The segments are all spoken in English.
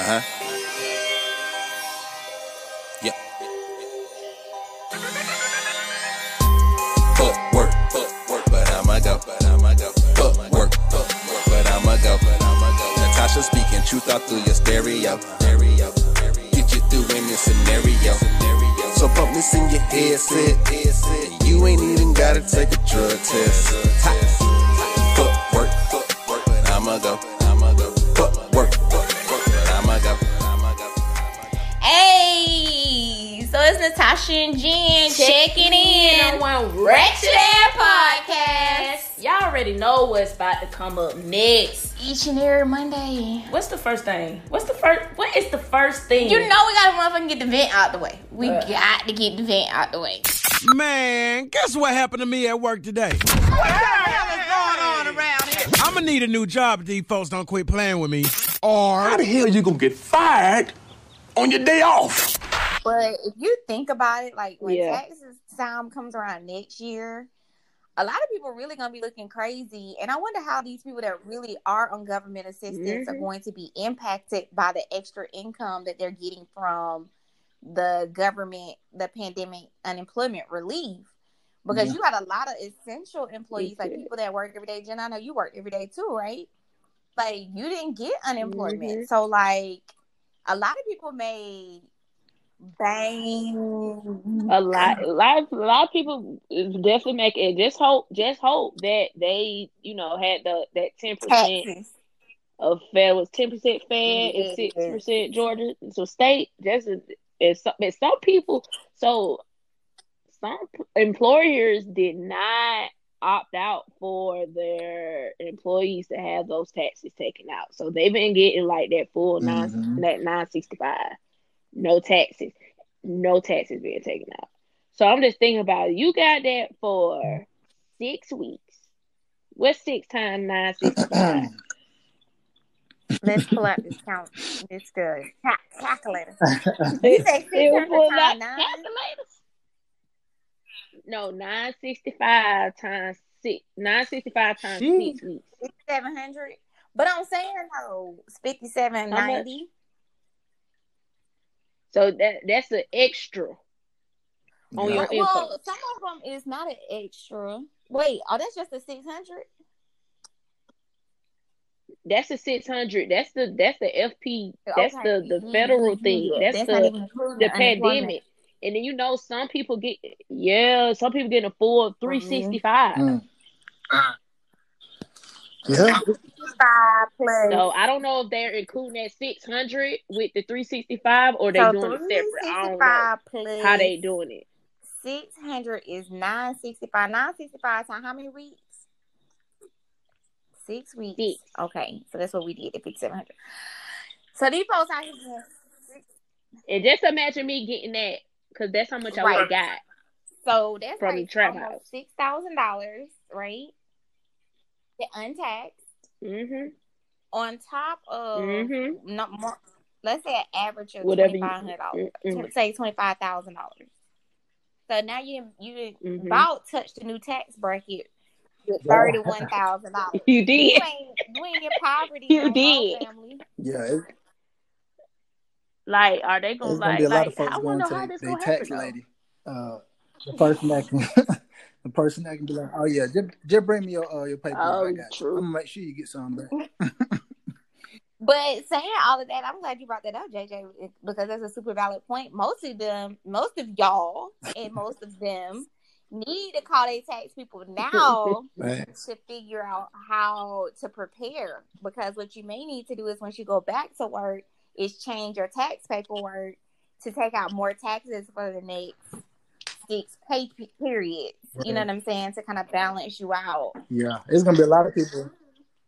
Uh huh. Yep. Fuck work, fuck work, but I'ma go, but I'ma go. Fuck work, fuck work, but I'ma go, but I'ma go. Natasha speaking truth out through your stereo. Stereo. Get you through any scenario. So pump this in your headset. You ain't even gotta take a drug test. Fuck work, fuck work, but I'ma go. So it's and Jen checking in on one Ratchet HR podcast. Y'all already know what's about to come up next. Each and every Monday. What's the first thing? What's the first? What is the first thing? You know we gotta motherfucking get the vent out the way. We Uh. got to get the vent out the way. Man, guess what happened to me at work today? What the hell is going on around here? I'm gonna need a new job if these folks don't quit playing with me. Or How the hell you gonna get fired on your day off? But if you think about it, like when Yeah. taxes time comes around next year, a lot of people are really gonna be looking crazy. And I wonder how these people that really are on government assistance are Mhm. going to be impacted by the extra income that they're getting from the government, the pandemic unemployment relief. Because Yeah. you got a lot of essential employees, like people that work every day. Jen, I know you work every day too, right? Like you didn't get unemployment. Mhm. So like a lot of people may bang a lot, a lot, a lot of people definitely make it. Just hope, just hope that they, you know, had the that ten percent of Fed was ten percent Fed and six percent Georgia. So state just as, as some, some people. So some employers did not opt out for their employees to have those taxes taken out. So they've been getting like that full nine Mhm. that nine sixty five, no taxes, no taxes being taken out. So I'm just thinking about it. you got that for six weeks. What's six times nine sixty five? Let's pull out this count. This good Ca- calculator. You say six Still hundred pull out times nine. calculators? No, nine sixty five times six. Nine sixty five times Shit. six weeks. Fifty-seven hundred. But I'm saying though, it's fifty-seven ninety. So that that's an extra on Yeah. your income. Well, some of them is not an extra. Wait, oh, that's just a six hundred. That's the six hundred. That's the that's the FP. Mm-hmm. Mm-hmm. That's the the federal thing. That's, not the the unemployment. pandemic. And then you know some people get yeah, some people getting a full three sixty five. Mm. mm. Yeah. So I don't know if they're including that six hundred with the three sixty five or they so doing it separate. I don't know plus how they doing it. Six hundred is nine sixty-five. Nine sixty-five times how many weeks? Six weeks. Six. Okay, so that's what we did. If it's seven hundred. So these folks out here. And just imagine me getting that because that's how much I Right. would got. So that's From like Trap House. six thousand dollars, right? The untaxed Mm-hmm. on top of Mm-hmm. not more. Let's say an average of Whatever twenty you- five hundred dollars. Mm-mm. Say twenty five thousand dollars. So now you you Mhm. about touched the new tax bracket with thirty one thousand dollars. You You did. ain't you ain't in poverty. You did. family. Yeah. It's, Like, are they gonna gonna like be a lot like? I going wonder to how the, this the gonna tax happen. though. lady. Uh, the person that can, the person that can be like, oh yeah, just, just bring me your uh, your paper. Oh, I got you. true. I'm gonna make sure you get some back. But saying all of that, I'm glad you brought that up, JJ, because that's a super valid point. Most of them, most of y'all, and most of them need to call their tax people now to figure out how to prepare. Because what you may need to do is once you go back to work, is change your tax paperwork to take out more taxes for the next six pay pe- periods. You know what I'm saying? To kind of balance you out. Yeah, it's gonna be a lot of people.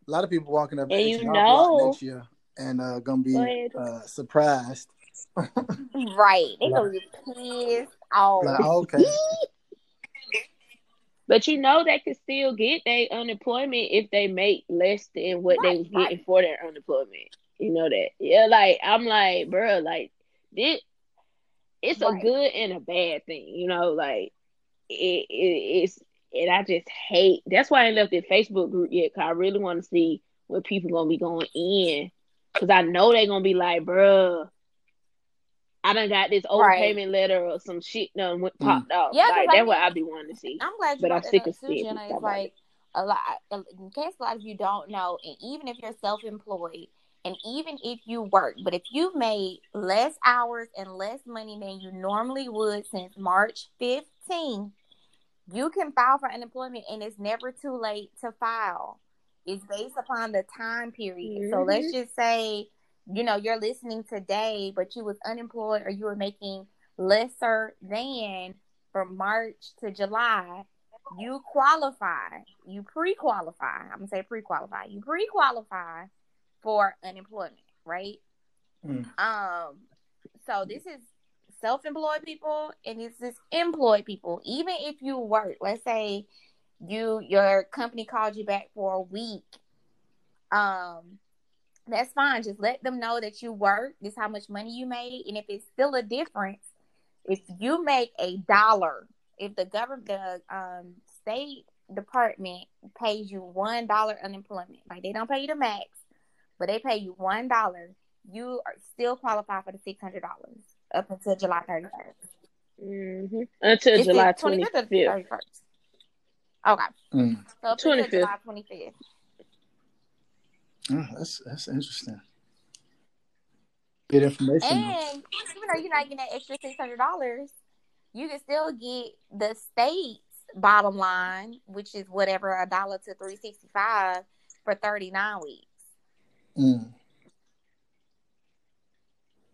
A lot of people walking up And you know- next year and uh, gonna be Go uh, surprised. Right. They gonna be pissed off. Like, okay, But you know they could still get their unemployment if they make less than what they Right, was getting right. for their unemployment. You know that. Yeah, like I'm like, bro, like this it's a good and a bad thing, you know, like it, it it's and I just hate that's why I left the Facebook group yet, cause I really want to see what people gonna be going in Cause I know they gonna be like, bruh, I done got this Right. overpayment letter or some shit done went Mm. popped off. Yeah, 'cause like like that's what me- I be wanting to see. I'm glad you But I'm sick of too, seeing Jenna. stuff It's like like a lot in case a lot of you don't know, and even if you're self-employed, and even if you work, but if you've made less hours and less money than you normally would since March 15th, you can file for unemployment, and it's never too late to file. It's based upon the time period. So mm-hmm. let's just say, you know, you're listening today, but you was unemployed or you were making lesser than from March to July, you qualify. You pre-qualify. I'm gonna say pre-qualify. You pre-qualify for unemployment, right? Mm. Um, so this is self-employed people and this is employed people. Even if you work, let's say you your company called you back for a week, um, that's fine. Just let them know that you work. This how much money you made, and if it's still a difference, if you make a dollar, if the government, the um, state department pays you one dollar unemployment, like they don't pay you the max, but they pay you one dollar, you are still qualify for the six hundred dollars up until July thirty first. hmm Until July twenty fifth. thirty first. Okay, Mm. so up until 25th. July twenty fifth. Mm, that's that's interesting. Good information. And even though you're not getting that extra six hundred dollars, you can still get the state's bottom line, which is whatever a dollar to three sixty five for thirty nine weeks. Mm,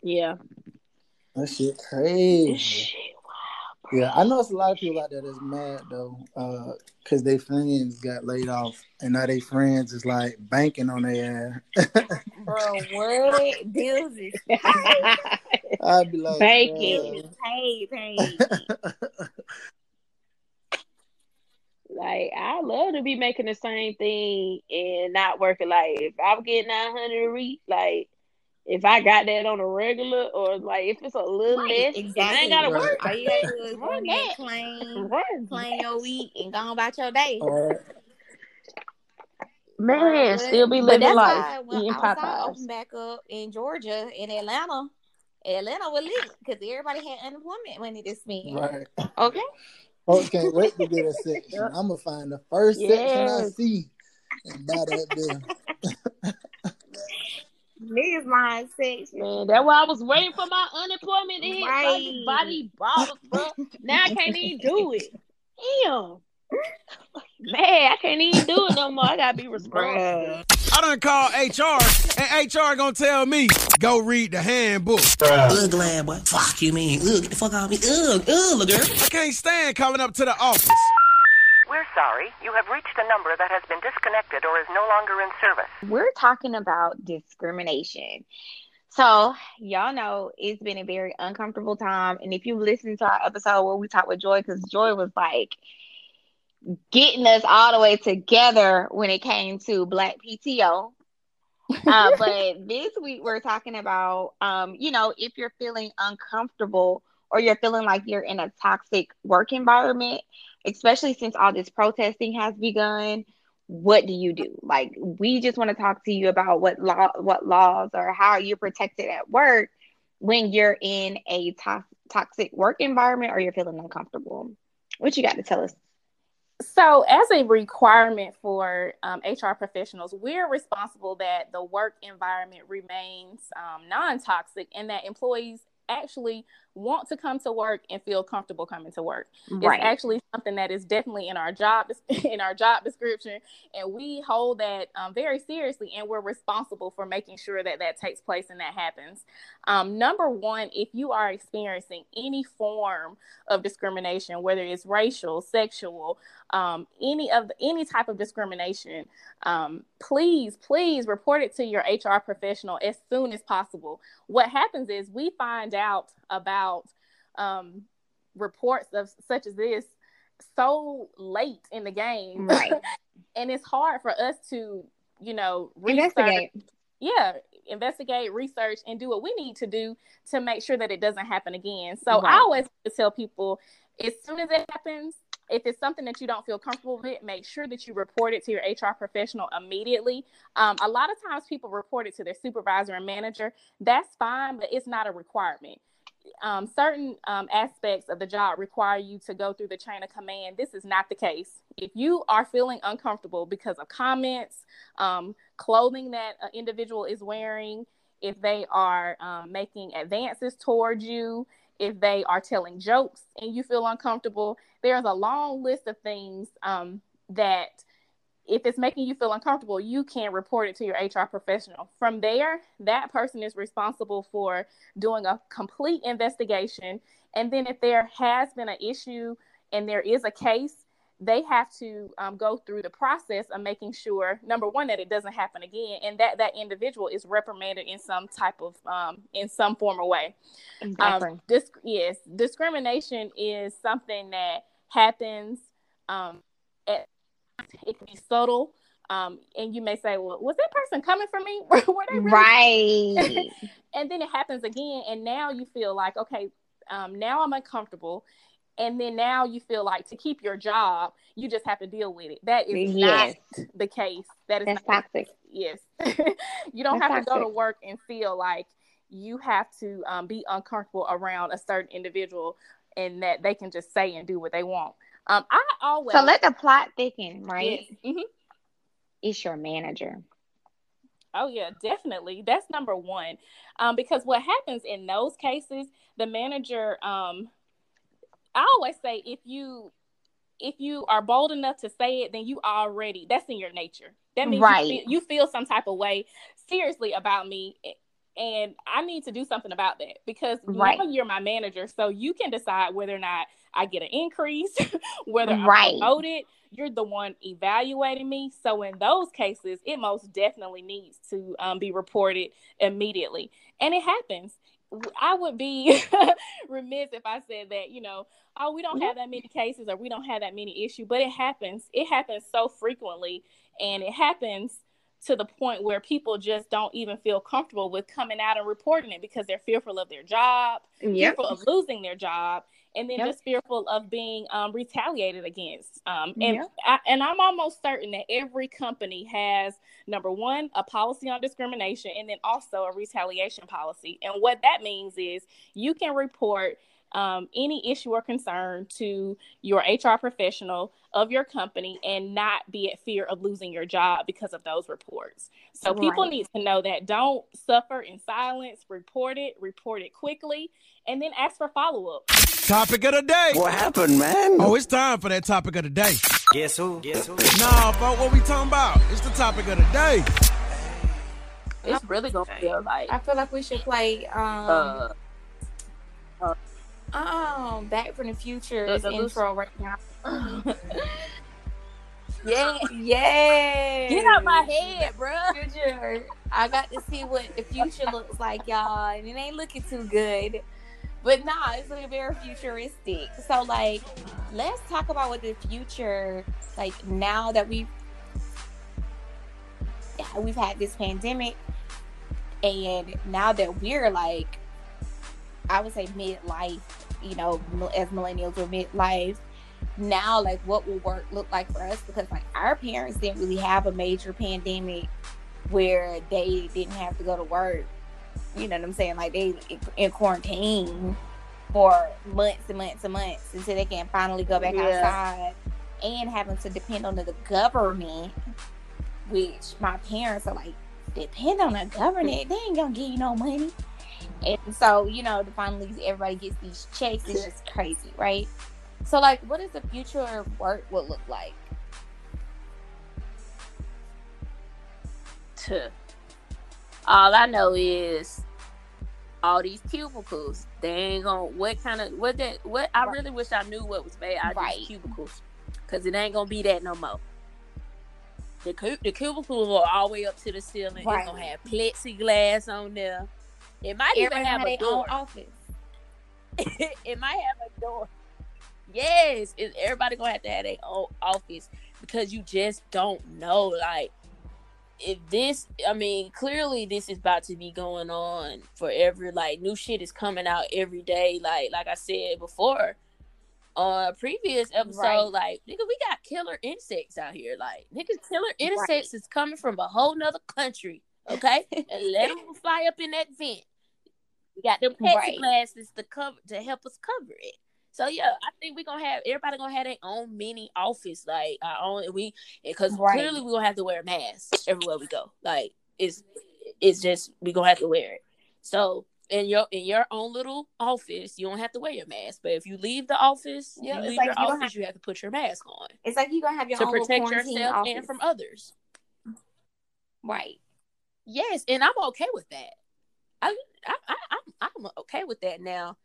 Yeah. that shit crazy. Shit. Yeah, I know it's a lot of people out there that's mad though, uh, because their friends got laid off, and now their friends is like banking on their ass. Bro, what bills is I'd be like, Banking. paid, paid. Like I love to be making the same thing and not working. Like if I'm getting nine hundred a week, like if I got that on a regular or like if it's a little Right, less, I ain't gotta Right. work. All you gotta do is go Run that. claim, Run. claim your week, and go about your day. Or Man, But- still be living life. why when Eating outside Popeyes. opened back up in Georgia, in Atlanta, Atlanta was lit because everybody had unemployment money this week. right. Okay. Folks can't wait to get a section. I'm gonna find the first section I see and buy that bill. Niggas mind section. Man, that's why I was waiting for my unemployment to hit Right. right. body bottles, bro. Now I can't even do it. Damn. Man, I can't even do it no more. I gotta be responsible. I done call HR, and HR gonna tell me, go read the handbook. Ugh, glad boy. Fuck you mean? Ugh, get the fuck out of me. Ugh, ugh, girl. I can't stand calling up to the office. We're sorry. You have reached a number that has been disconnected or is no longer in service. We're talking about discrimination. So, y'all know it's been a very uncomfortable time. And if you listen to our episode where we talked with Joy, because Joy was like getting us all the way together when it came to Black PTO. uh, but this week we're talking about, um, you know, if you're feeling uncomfortable or you're feeling like you're in a toxic work environment, especially since all this protesting has begun, what do you do? Like, we just want to talk to you about what law, what laws or how you're protected at work when you're in a to- toxic work environment or you're feeling uncomfortable. What you got to tell us? So, as a requirement for um, HR professionals, we're responsible that the work environment remains um, non toxic and that employees actually want to come to work and feel comfortable coming to work. It's actually something that is definitely in our job in our job description, and we hold that um, very seriously, and we're responsible for making sure that that takes place and that happens. Um, number one, if you are experiencing any form of discrimination, whether it's racial, sexual, um, any of the, any type of discrimination, um, please, please report it to your HR professional as soon as possible. What happens is we find out about um, reports of such as this so late in the game, Right. and it's hard for us to, you know, research Investigate. yeah, investigate, research, and do what we need to do to make sure that it doesn't happen again. So I always tell people as soon as it happens, if it's something that you don't feel comfortable with, make sure that you report it to your HR professional immediately. Um, a lot of times people report it to their supervisor and manager. That's fine, but it's not a requirement. Um, certain um, aspects of the job require you to go through the chain of command. This is not the case. If you are feeling uncomfortable because of comments, um, clothing that an individual is wearing, if they are um, making advances towards you, if they are telling jokes and you feel uncomfortable. There's a long list of things um, that, if it's making you feel uncomfortable, you can report it to your HR professional. From there, that person is responsible for doing a complete investigation. And then, if there has been an issue and there is a case, they have to um, go through the process of making sure number one that it doesn't happen again and that that individual is reprimanded in some type of um, in some form or way Exactly. um, yes discrimination is something that happens um, it can be subtle um, and you may say well was that person coming for me? Were they really Right. and then it happens again and now you feel like okay um, now i'm uncomfortable and then now you feel like to keep your job you just have to deal with it. That is Yes. not the case. That is That's not toxic. yes. You don't That's have to go to work and feel like you have to um, be uncomfortable around a certain individual and that they can just say and do what they want um, i always So let the plot thicken, right? Yes. Mhm. It's your manager. Oh yeah, definitely. That's number one. Um, because what happens in those cases, the manager, um, I always say if you if you are bold enough to say it, then you already that's in your nature. That means Right. you, feel, you feel some type of way seriously about me, and I need to do something about that because Right. now you're my manager, so you can decide whether or not I get an increase, whether I'm Right. promoted. You're the one evaluating me, so in those cases, it most definitely needs to um, be reported immediately, and it happens. I would be remiss if I said that, you know, oh, we don't have that many cases or we don't have that many issues, but it happens. It happens so frequently, and it happens to the point where people just don't even feel comfortable with coming out and reporting it because they're fearful of their job, Yep. fearful of losing their job, and then Yep. just fearful of being um, retaliated against. Um, and Yep. I, and I'm almost certain that every company has number one a policy on discrimination, and then also a retaliation policy. And what that means is you can report um, any issue or concern to your HR professional of your company and not be at fear of losing your job because of those reports. So people need to know that don't suffer in silence, report it, report it quickly, and then ask for follow up. Topic of the day. What happened, man? Oh, it's time for that topic of the day. Guess who? Guess who? Nah, but what we talking about? It's the topic of the day. It's really gonna feel like I feel like we should play um uh, um Back from the the loose- intro right now. yeah. yeah. Get out my head, bro. Future. I got to see what the future looks like, y'all, and it ain't looking too good. But nah, it's looking very futuristic. So like, let's talk about what the future like now that we've yeah, we've had this pandemic, and now that we're like, I would say midlife, you know, as millennials or midlife. Now, like, what will work look like for us? Because like our parents didn't really have a major pandemic where they didn't have to go to work. You know what I'm saying? Like they in quarantine for months and months and months until they can finally go back Yeah. outside and having to depend on the government, which my parents are like, depend on the government. They ain't gonna give you no money. And so, you know, to finally everybody gets these checks, it's just crazy, right? So like what does the future of work would look like? All I know is all these cubicles. They ain't gonna what kind of what that what I Right. really wish I knew what was made out of Right. these cubicles. Cause it ain't gonna be that no more. The, cu- the cubicles are all the way up to the ceiling. Right. It's gonna have plexiglass on there. It might even have a their own door. office. it might have a door. Yes, it, everybody gonna have to have their own office because you just don't know. Like, if this, I mean, clearly this is about to be going on forever. Like, new shit is coming out every day. Like, like I said before, on a previous episode, Right. like nigga, we got killer insects out here. Like nigga, killer insects is coming from a whole nother country. Okay, and let them fly up in that vent. We got them Right. plexiglasses to cover to help us cover it. So yeah, I think we're gonna have everybody gonna have their own mini office, like our own. We because Right. clearly we're gonna have to wear masks everywhere we go. Like it's it's just we're gonna have to wear it. So in your in your own little office, you don't have to wear your mask. But if you leave the office, Yeah, you leave like your you office, have- you have to put your mask on It's like you're gonna have your to own protect yourself office. and from others. right. Yes, and I'm okay with that. I, I I'm okay with that now.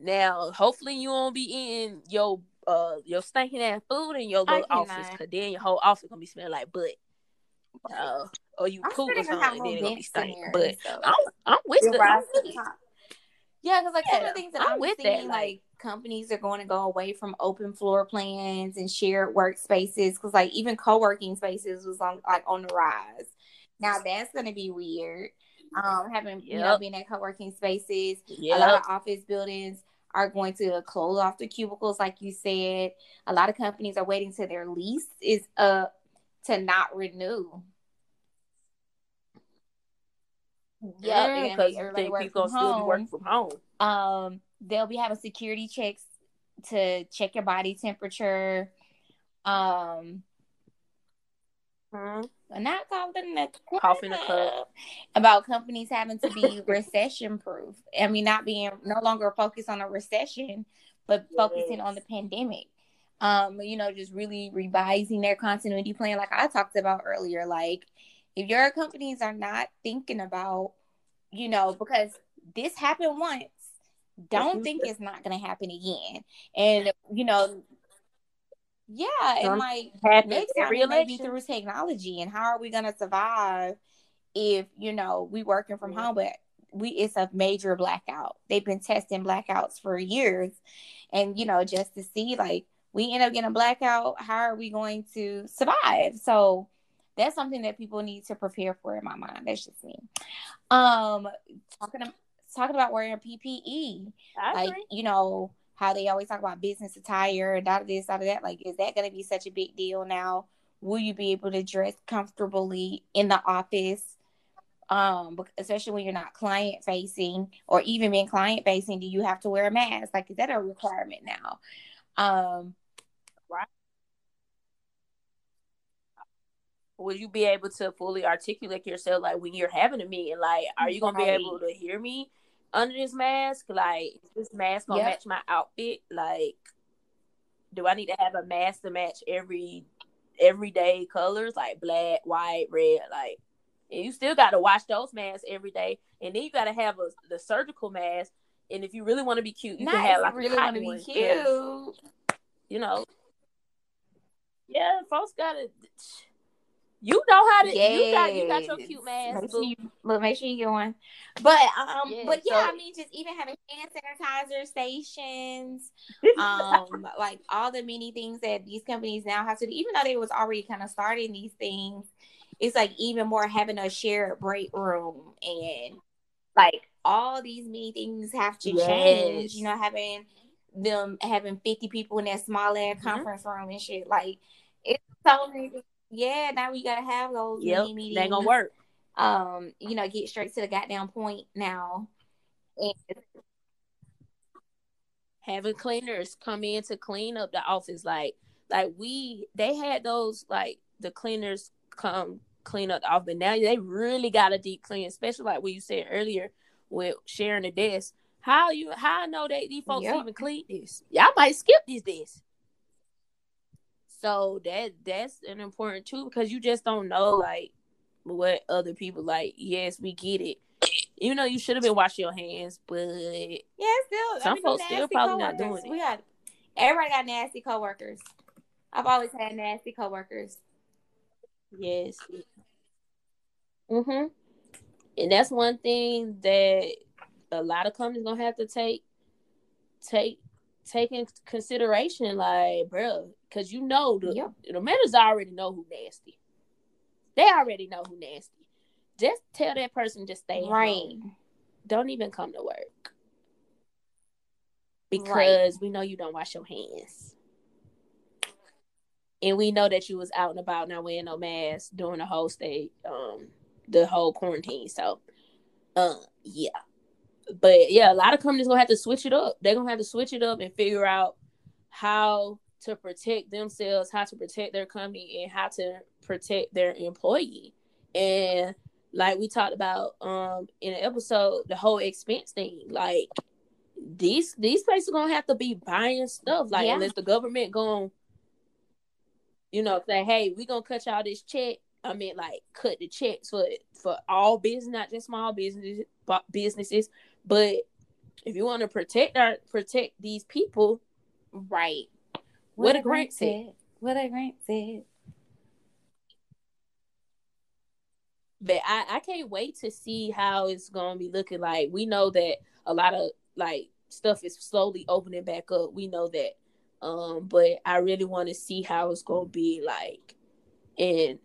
Now, hopefully, you won't be eating your uh your stinking ass food in your little office, cause then your whole office gonna be smelling like butt. Uh, or you I'm poop or they're gonna have something, then it gonna be in But so I'm I'm with the I'm with it. Yeah, because like some of the things that I'm I'm, with that, like- like companies are going to go away from open floor plans and shared workspaces. Because like even co-working spaces was on like on the rise. Now that's going to be weird. Um, having you know Yep. being at co-working spaces, a lot of office buildings are going to close off the cubicles, like you said. A lot of companies are waiting till their lease is up to not renew. Yeah, because work people still be working from home. Um, they'll be having security checks to check your body temperature. Um, and not calling the Cough in the cup. about companies having to be recession proof. I mean, not being no longer focused on a recession, but focusing on the pandemic. Um, you know, just really revising their continuity plan, like I talked about earlier. Like, if your companies are not thinking about, you know, because this happened once, don't think it's not going to happen again. And you know, yeah, and like next time it may be through technology. And how are we going to survive if you know we working from home, but we it's a major blackout. They've been testing blackouts for years, and you know just to see like we end up getting a blackout, how are we going to survive? So that's something that people need to prepare for in my mind. That's just me. Um, talking talking about wearing PPE, I like agree. you know how they always talk about business attire of this, out of that. Like, is that going to be such a big deal now? Will you be able to dress comfortably in the office? Um, especially when you're not client facing, or even being client facing, do you have to wear a mask? Like, is that a requirement now? Um, Will you be able to fully articulate yourself like when you're having a meeting? Like, are you gonna be able to hear me under this mask? Like, is this mask gonna Yep. match my outfit? Like, do I need to have a mask to match every everyday colors like black, white, red? Like, and you still got to wash those masks every day, and then you got to have a the surgical mask. And if you really want to be cute, you not can have like really a want to be cute. You know, yeah, folks got to. You know how to. You got you got your cute mask. Make sure you, look, make sure you get one. But um, Yeah, but yeah, so- I mean, just even having hand sanitizer stations, um, like all the many things that these companies now have to do. Even though they was already kind of starting these things, it's like even more having a shared break room and like all these many things have to change. You know, having them having fifty people in that small ass Mhm. conference room and shit. Like it's so many. Yeah, now we gotta have those Yep, mini meetings. they gonna work. Um, you know, get straight to the goddamn point now. And having cleaners come in to clean up the office like like we they had those like the cleaners come clean up the office but now they really got a deep clean especially like what you said earlier with sharing the desk how you how I know they these folks Yep. even clean this y'all might skip this desk so that that's an important too because you just don't know like what other people like yes we get it you know you should have been washing your hands but yeah, still Some I mean, folks still probably not doing it. We got everybody got nasty coworkers. I've always had nasty coworkers. Yes. Mhm. And that's one thing that a lot of companies gonna have to take take take in consideration, like, bro, because you know the Yep. the managers already know who nasty. They already know who nasty. Just tell that person to stay Right. home. Don't even come to work. because we know you don't wash your hands. And we know that you was out and about not wearing no mask during the whole stay, um, the whole quarantine. So, uh, yeah. But yeah, a lot of companies gonna have to switch it up. They're gonna have to switch it up and figure out how to protect themselves, how to protect their company, and how to protect their employee. And like we talked about um in an episode, the whole expense thing, like these these places are gonna have to be buying stuff. Like Yeah. unless the government gonna, you know, say, hey, we gonna cut y'all this check. I mean, like cut the checks for for all business, not just small businesses, but businesses. But if you want to protect our protect these people, Right. What a grant said. What a grant said. but I, I can't wait to see how it's gonna be looking like. We know that a lot of like stuff is slowly opening back up. We know that. Um, but I really want to see how it's gonna be like in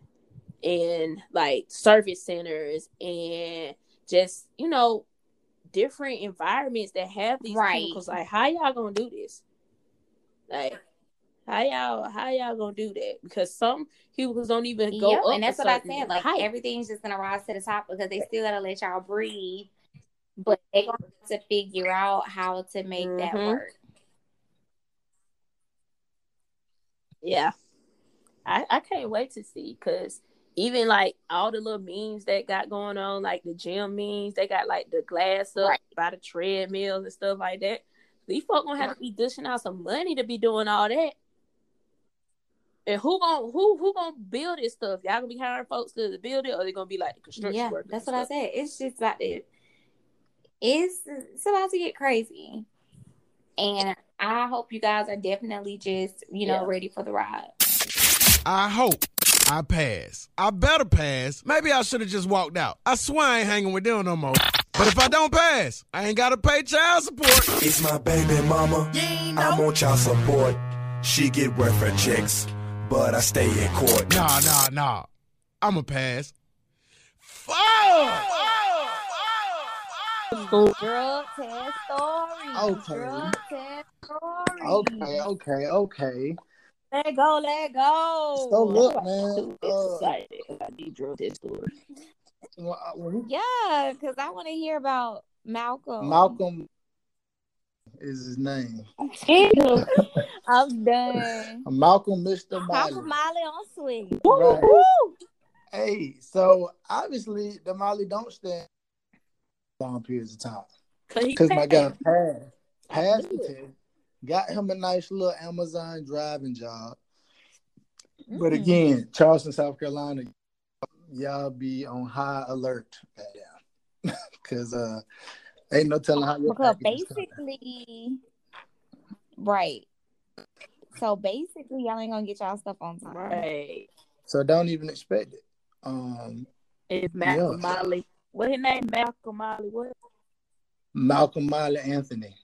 in like service centers and just, you know, different environments that have these Right. chemicals. Like how y'all gonna do this? Like how y'all how y'all gonna do that? Because some chemicals don't even go Yep, up. and that's what I said. Like height. everything's just gonna rise to the top because they still gotta let y'all breathe. But they gonna have to figure out how to make that Mhm. work. Yeah. I, I can't wait to see because even like all the little memes that got going on, like the gym memes, they got like the glass up Right. by the treadmills and stuff like that. These folk gonna have to be dishing out some money to be doing all that. And who gonna who who gonna build this stuff? Y'all gonna be hiring folks to build it, or they gonna be like the construction Yeah, workers? that's and what I said. It's just about to it's it's about to get crazy. And I hope you guys are definitely just, you know, Yeah. ready for the ride. I hope I pass. I better pass. Maybe I should have just walked out. I swear I ain't hanging with them no more. But if I don't pass, I ain't gotta pay child support. It's my baby mama. I'm on child support. She get welfare checks, but I stay in court. Nah, nah, nah. I'ma pass. Fuck! Drug test story. Okay. Drug test story. Okay, okay, okay. Let go, let go. So look, man. Too Uh, excited about these drug test scores. well, Yeah, because I want to hear about Malcolm. Malcolm is his name. I'm done. Malcolm, Mr. Miley. Molly on sweet. Right. Hey, so obviously the Molly don't stand long periods of time because my guy passed, passed the test, got him a nice little Amazon driving job. But Mm. again, Charleston, South Carolina, y'all be on high alert because uh, ain't no telling how your Because package is coming. basically, right. So basically, y'all ain't gonna get y'all stuff on time. Right. So don't even expect it. Um, It's Malcolm Yeah. Molly. What his name? Malcolm Molly. What? Malcolm Miley Anthony.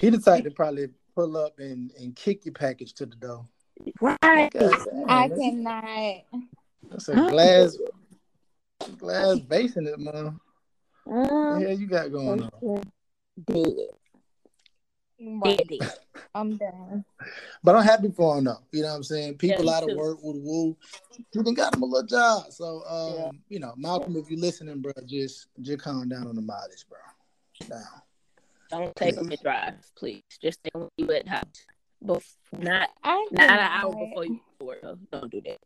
He the type to probably pull up and, and kick your package to the door. Right. God I that's, cannot. that's a glass glass base in it, man. What Um, the hell you got going on? dead. Right. Dead, dead. I'm done. But I'm happy for him though. You know what I'm saying? People me out of work with woo. He done got him a little job. So um, Yeah. you know, Malcolm, if you're listening, bro, just just calm down on the mileage, bro. Down. Don't take him to drive, please. Just stay when you at the house. But not I not an cannot. hour before you work. Don't do that.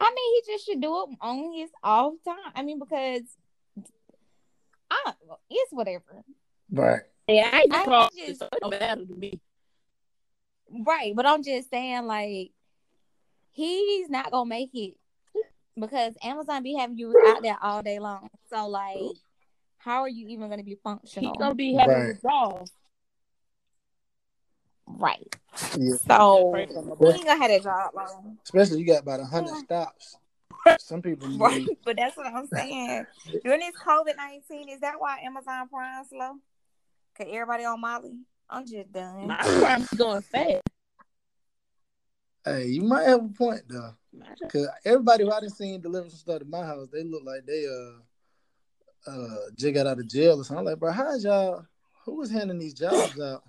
I mean, he just should do it on his off time. I mean, because I it's whatever. Right. Yeah, I I call just- so it don't matter to me. Right, but I'm just saying, like, he's not gonna make it because Amazon be having you out there all day long. So, like, how are you even gonna be functional? He's gonna be having Right. withdrawals. Right. Yeah. So Pray he ain't gonna have that job long. Especially you got about a hundred stops. Some people need Right. But that's what I'm saying. During this COVID nineteen, is that why Amazon Prime slow? Cause everybody on Molly. I'm just done. My crime's going fast. Hey, you might have a point though. Cause everybody who I done seen deliver some stuff to my house, they look like they uh uh just got out of jail or something. I'm like, bro, how's y'all Who was handing these jobs out?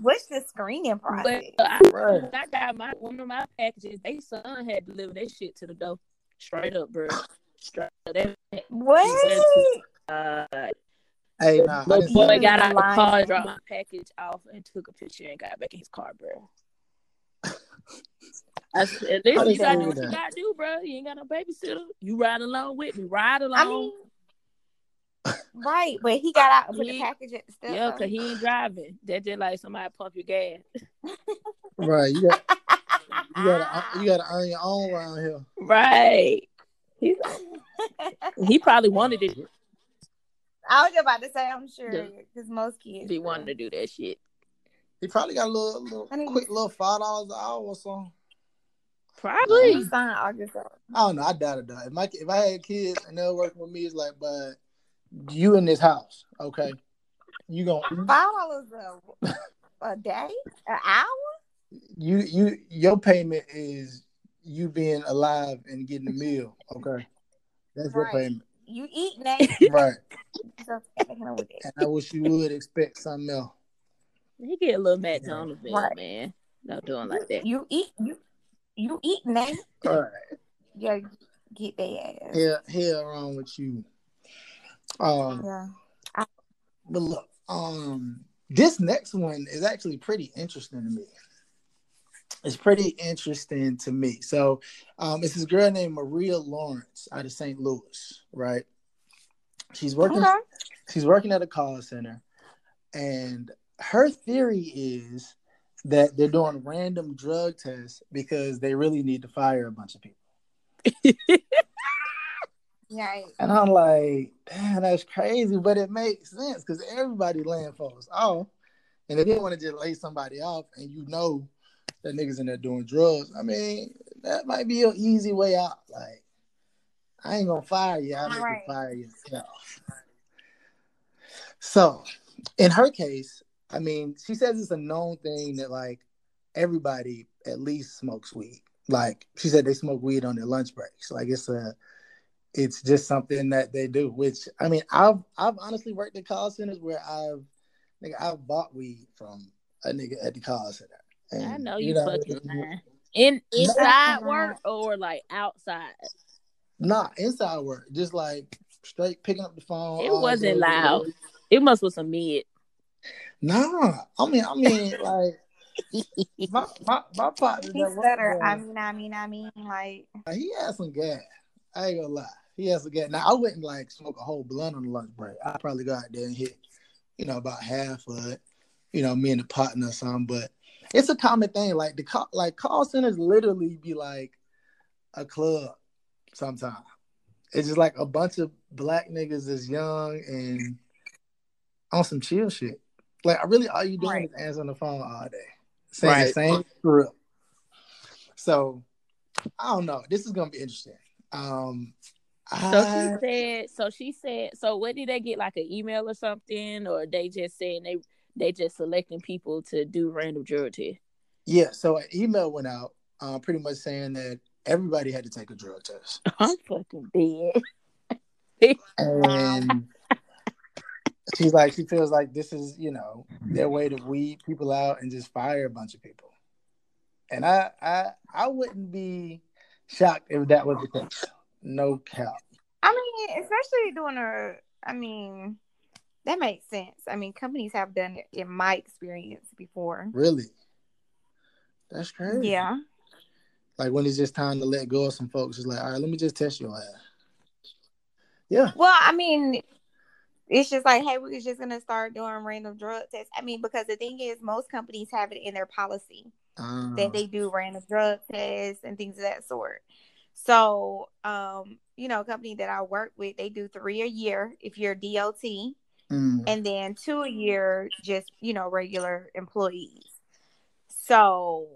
What's the screening process? But I, Right. I got my one of my packages. They son had delivered that shit to the door, straight up, bro. Straight up. That, What? uh, Hey, nah, I little boy see got out of the Lying. car, dropped my package off, and took a picture and got back in his car, bro. I said, I "Listen, you gotta do what you gotta do, bro. You ain't got no babysitter. You ride along with me. Ride along. I mean, right, but he got out and put the package at the step. yeah, cause he ain't driving. That just like somebody pump your gas. Right, you got you gotta uh, you gotta earn your own around here. Right. He's, he probably wanted it. I was about to say, I'm sure, Yeah. because most kids. He wanted to do that shit. He probably got a little, little I need- quick little five dollars an hour or something. Probably. He signed August. I don't know. I doubt it though. If my if I had kids and they were working with me, it's like, but you in this house, okay? You gonna Five dollars a, a day, an hour. You you your payment is you being alive and getting a meal, okay? That's your payment, You eat Nate. right? So, fucking with it. And I wish you would expect something else. He get a little McDonald's bill, Right. man. Not doing like that. You eat you you eat Nate. All right, Yeah, get their ass. hell, hell wrong with you. Um, Yeah. But look, um, this next one is actually pretty interesting to me. It's pretty interesting to me. So, um, it's this girl named Maria Lawrence out of St. Louis, right? She's working. Okay. She's working at a call center, and her theory is that they're doing random drug tests because they really need to fire a bunch of people. Yeah. And I'm like, damn, that's crazy, but it makes sense because everybody laying folks off. And if you want to just lay somebody off and you know that niggas in there doing drugs, I mean, that might be an easy way out. Like, I ain't gonna fire you, I make Right. you fire yourself. So in her case, I mean, she says it's a known thing that like everybody at least smokes weed. Like she said they smoke weed on their lunch breaks. Like it's a it's just something that they do. Which I mean, I've I've honestly worked at call centers where I've nigga, I've bought weed from a nigga at the call center. And, I know you, fucking know, lying. In inside No. work or like outside? Nah, inside work, just like straight picking up the phone. It oh, wasn't day. loud. It must was some mid. Nah, I mean, I mean, like my my my partner He's better. there, I mean, I mean, I mean, like he had some gas. I ain't gonna lie, he has some gas. Now I wouldn't like smoke a whole blunt on the lunch break. I probably go out there and hit, you know, about half of it. You know, me and the partner or something. But it's a common thing. Like the call, like call centers literally be like a club sometimes. It's just like a bunch of black niggas that's young and on some chill shit. Like, I really, all you doing Right. is answering the phone all day, saying Right. the same script. So, I don't know. This is gonna be interesting. Um, So she said. So she said. So what did they get? Like an email or something, or they just saying they they just selecting people to do random drug tests? yeah. So an email went out, uh, pretty much saying that everybody had to take a drug test, I'm fucking dead. and she's like, she feels like this is, you know, their way to weed people out and just fire a bunch of people. And I, I, I wouldn't be shocked if that was the case. No cap. I mean, especially doing a. I mean, that makes sense. I mean, companies have done it in my experience before. Really. That's crazy. Yeah. Like when it's just time to let go of some folks, it's like, all right, let me just test your ass. Yeah. Well, I mean, it's just like, hey, we're just gonna start doing random drug tests. I mean, because the thing is, most companies have it in their policy that they do random drug tests and things of that sort. So, um, you know, a company that I work with, they do three a year if you're DOT, mm, and then two a year just you know regular employees. So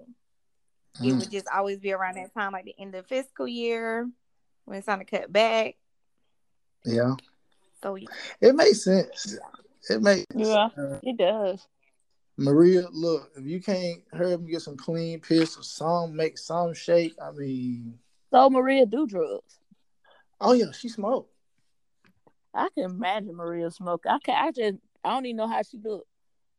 it mm. would just always be around that time, like the end of fiscal year when it's time to cut back. yeah. So yeah. It makes sense. It makes Yeah. uh, It does. Maria, look, if you can't hurry up and get some clean piss or some make some shake, I mean, So Maria do drugs. oh yeah, she smoked. I can imagine Maria smoking. I can. I just. I don't even know how she do it.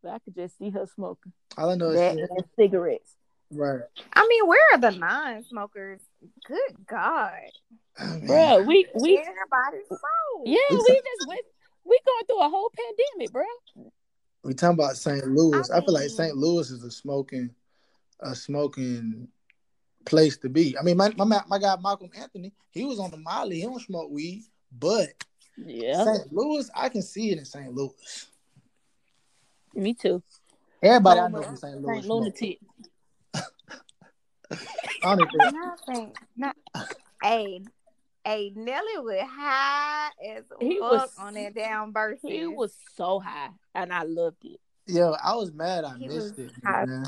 But I could just see her smoking. All I know is that she- and cigarettes. right. I mean, where are the non-smokers? Good God, Bro, we we everybody smoke. yeah, we just went we going through a whole pandemic, bro. We talking about St. Louis. I, I feel like St. Louis is a smoking, a smoking place to be. I mean, my my my guy Malcolm Anthony, he was on the Molly. He don't smoke weed, but Yeah, St. Louis, I can see it in St. Louis. me too. Everybody I know from St. Louis. Saint. Lunatic. I don't even- Nothing. Not. hey, hey, Nelly was high as He fuck was- on that damn birth. He was so high, and I loved it. Yo, I was mad. I He missed was it. high man.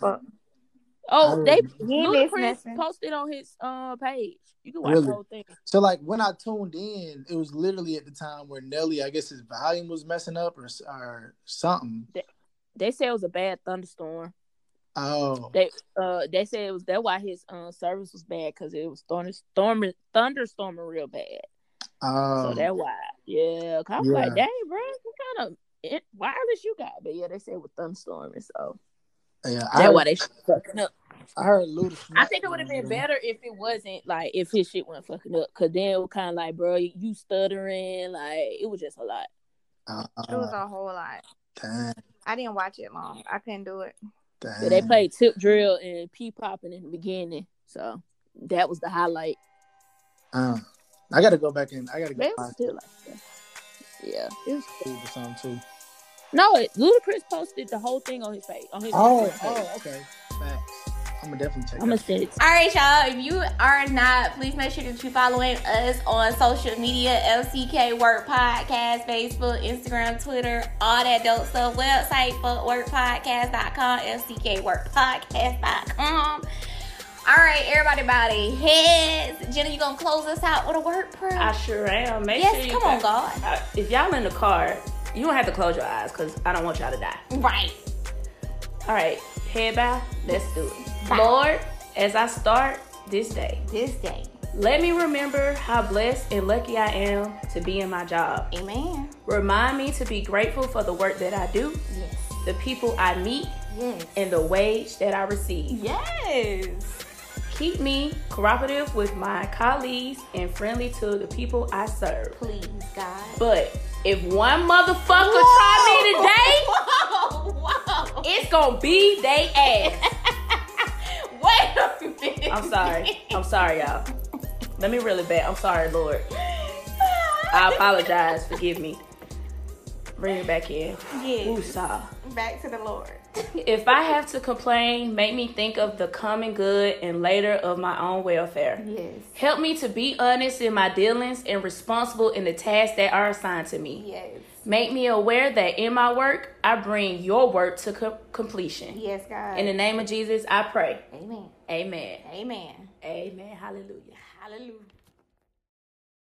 As fuck. Oh, they was- He ain't missed Ludacris posted on his uh page. You can watch Really? the whole thing. So like when I tuned in, it was literally at the time where Nelly, I guess his volume was messing up or or something. They said it was a bad thunderstorm. Oh, They uh they said it was that why his uh service was bad because it was thunder storming thunderstorming real bad. oh, So that why yeah. 'Cause I was Yeah. like, dang, bro, what kind of it, wireless you got? But yeah, they said it was thunderstorming. So yeah. I that's heard, why they fucking up. I heard Luda. I think it would have been better if it wasn't like if his shit went fucking up. Cause then it was kind of like, bro, you stuttering, like it was just a lot. Uh, It was a whole lot. dang, I didn't watch it long. I couldn't do it. dang. So they played tip drill and pee popping in the beginning. So that was the highlight. Uh, I gotta go back in. I gotta go it was back still like that. Yeah, it was cool. or something too. No, it, Ludacris posted the whole thing on his page. On his Oh, page. oh, okay. Facts. I'm gonna definitely check. I'm gonna that. send it. All right, y'all. If you are not, please make sure that you're following us on social media: LCK Work Podcast, Facebook, Instagram, Twitter, all that dope stuff. Website footworkpodcast.com, LCKWorkPodcast.com. All right, everybody, body heads. Jenna, you gonna close us out with a word prayer? I sure am. Make yes, sure you come on, guys- God. Uh, if y'all in the car, you don't have to close your eyes because I don't want y'all to die. Right. All right, head bow. Let's do it. Bow. Lord, as I start this day, This day. let me remember how blessed and lucky I am to be in my job. Amen. Remind me to be grateful for the work that I do, Yes. the people I meet, Yes. and the wage that I receive. Yes. Keep me cooperative with my colleagues and friendly to the people I serve. Please, God. But if one motherfucker try me today, Whoa, whoa. it's gonna be they ass. Wait a minute. I'm sorry. I'm sorry, y'all. Let me really back. I'm sorry, Lord. I apologize. Forgive me. Bring it back in. Yeah. Back to the Lord. If I have to complain, make me think of the common good and later of my own welfare. Yes. Help me to be honest in my dealings and responsible in the tasks that are assigned to me. Yes. Make me aware that in my work, I bring your work to co- completion. Yes, God. In the name of Jesus, I pray. Amen. Amen. Amen. Amen. Hallelujah. Hallelujah.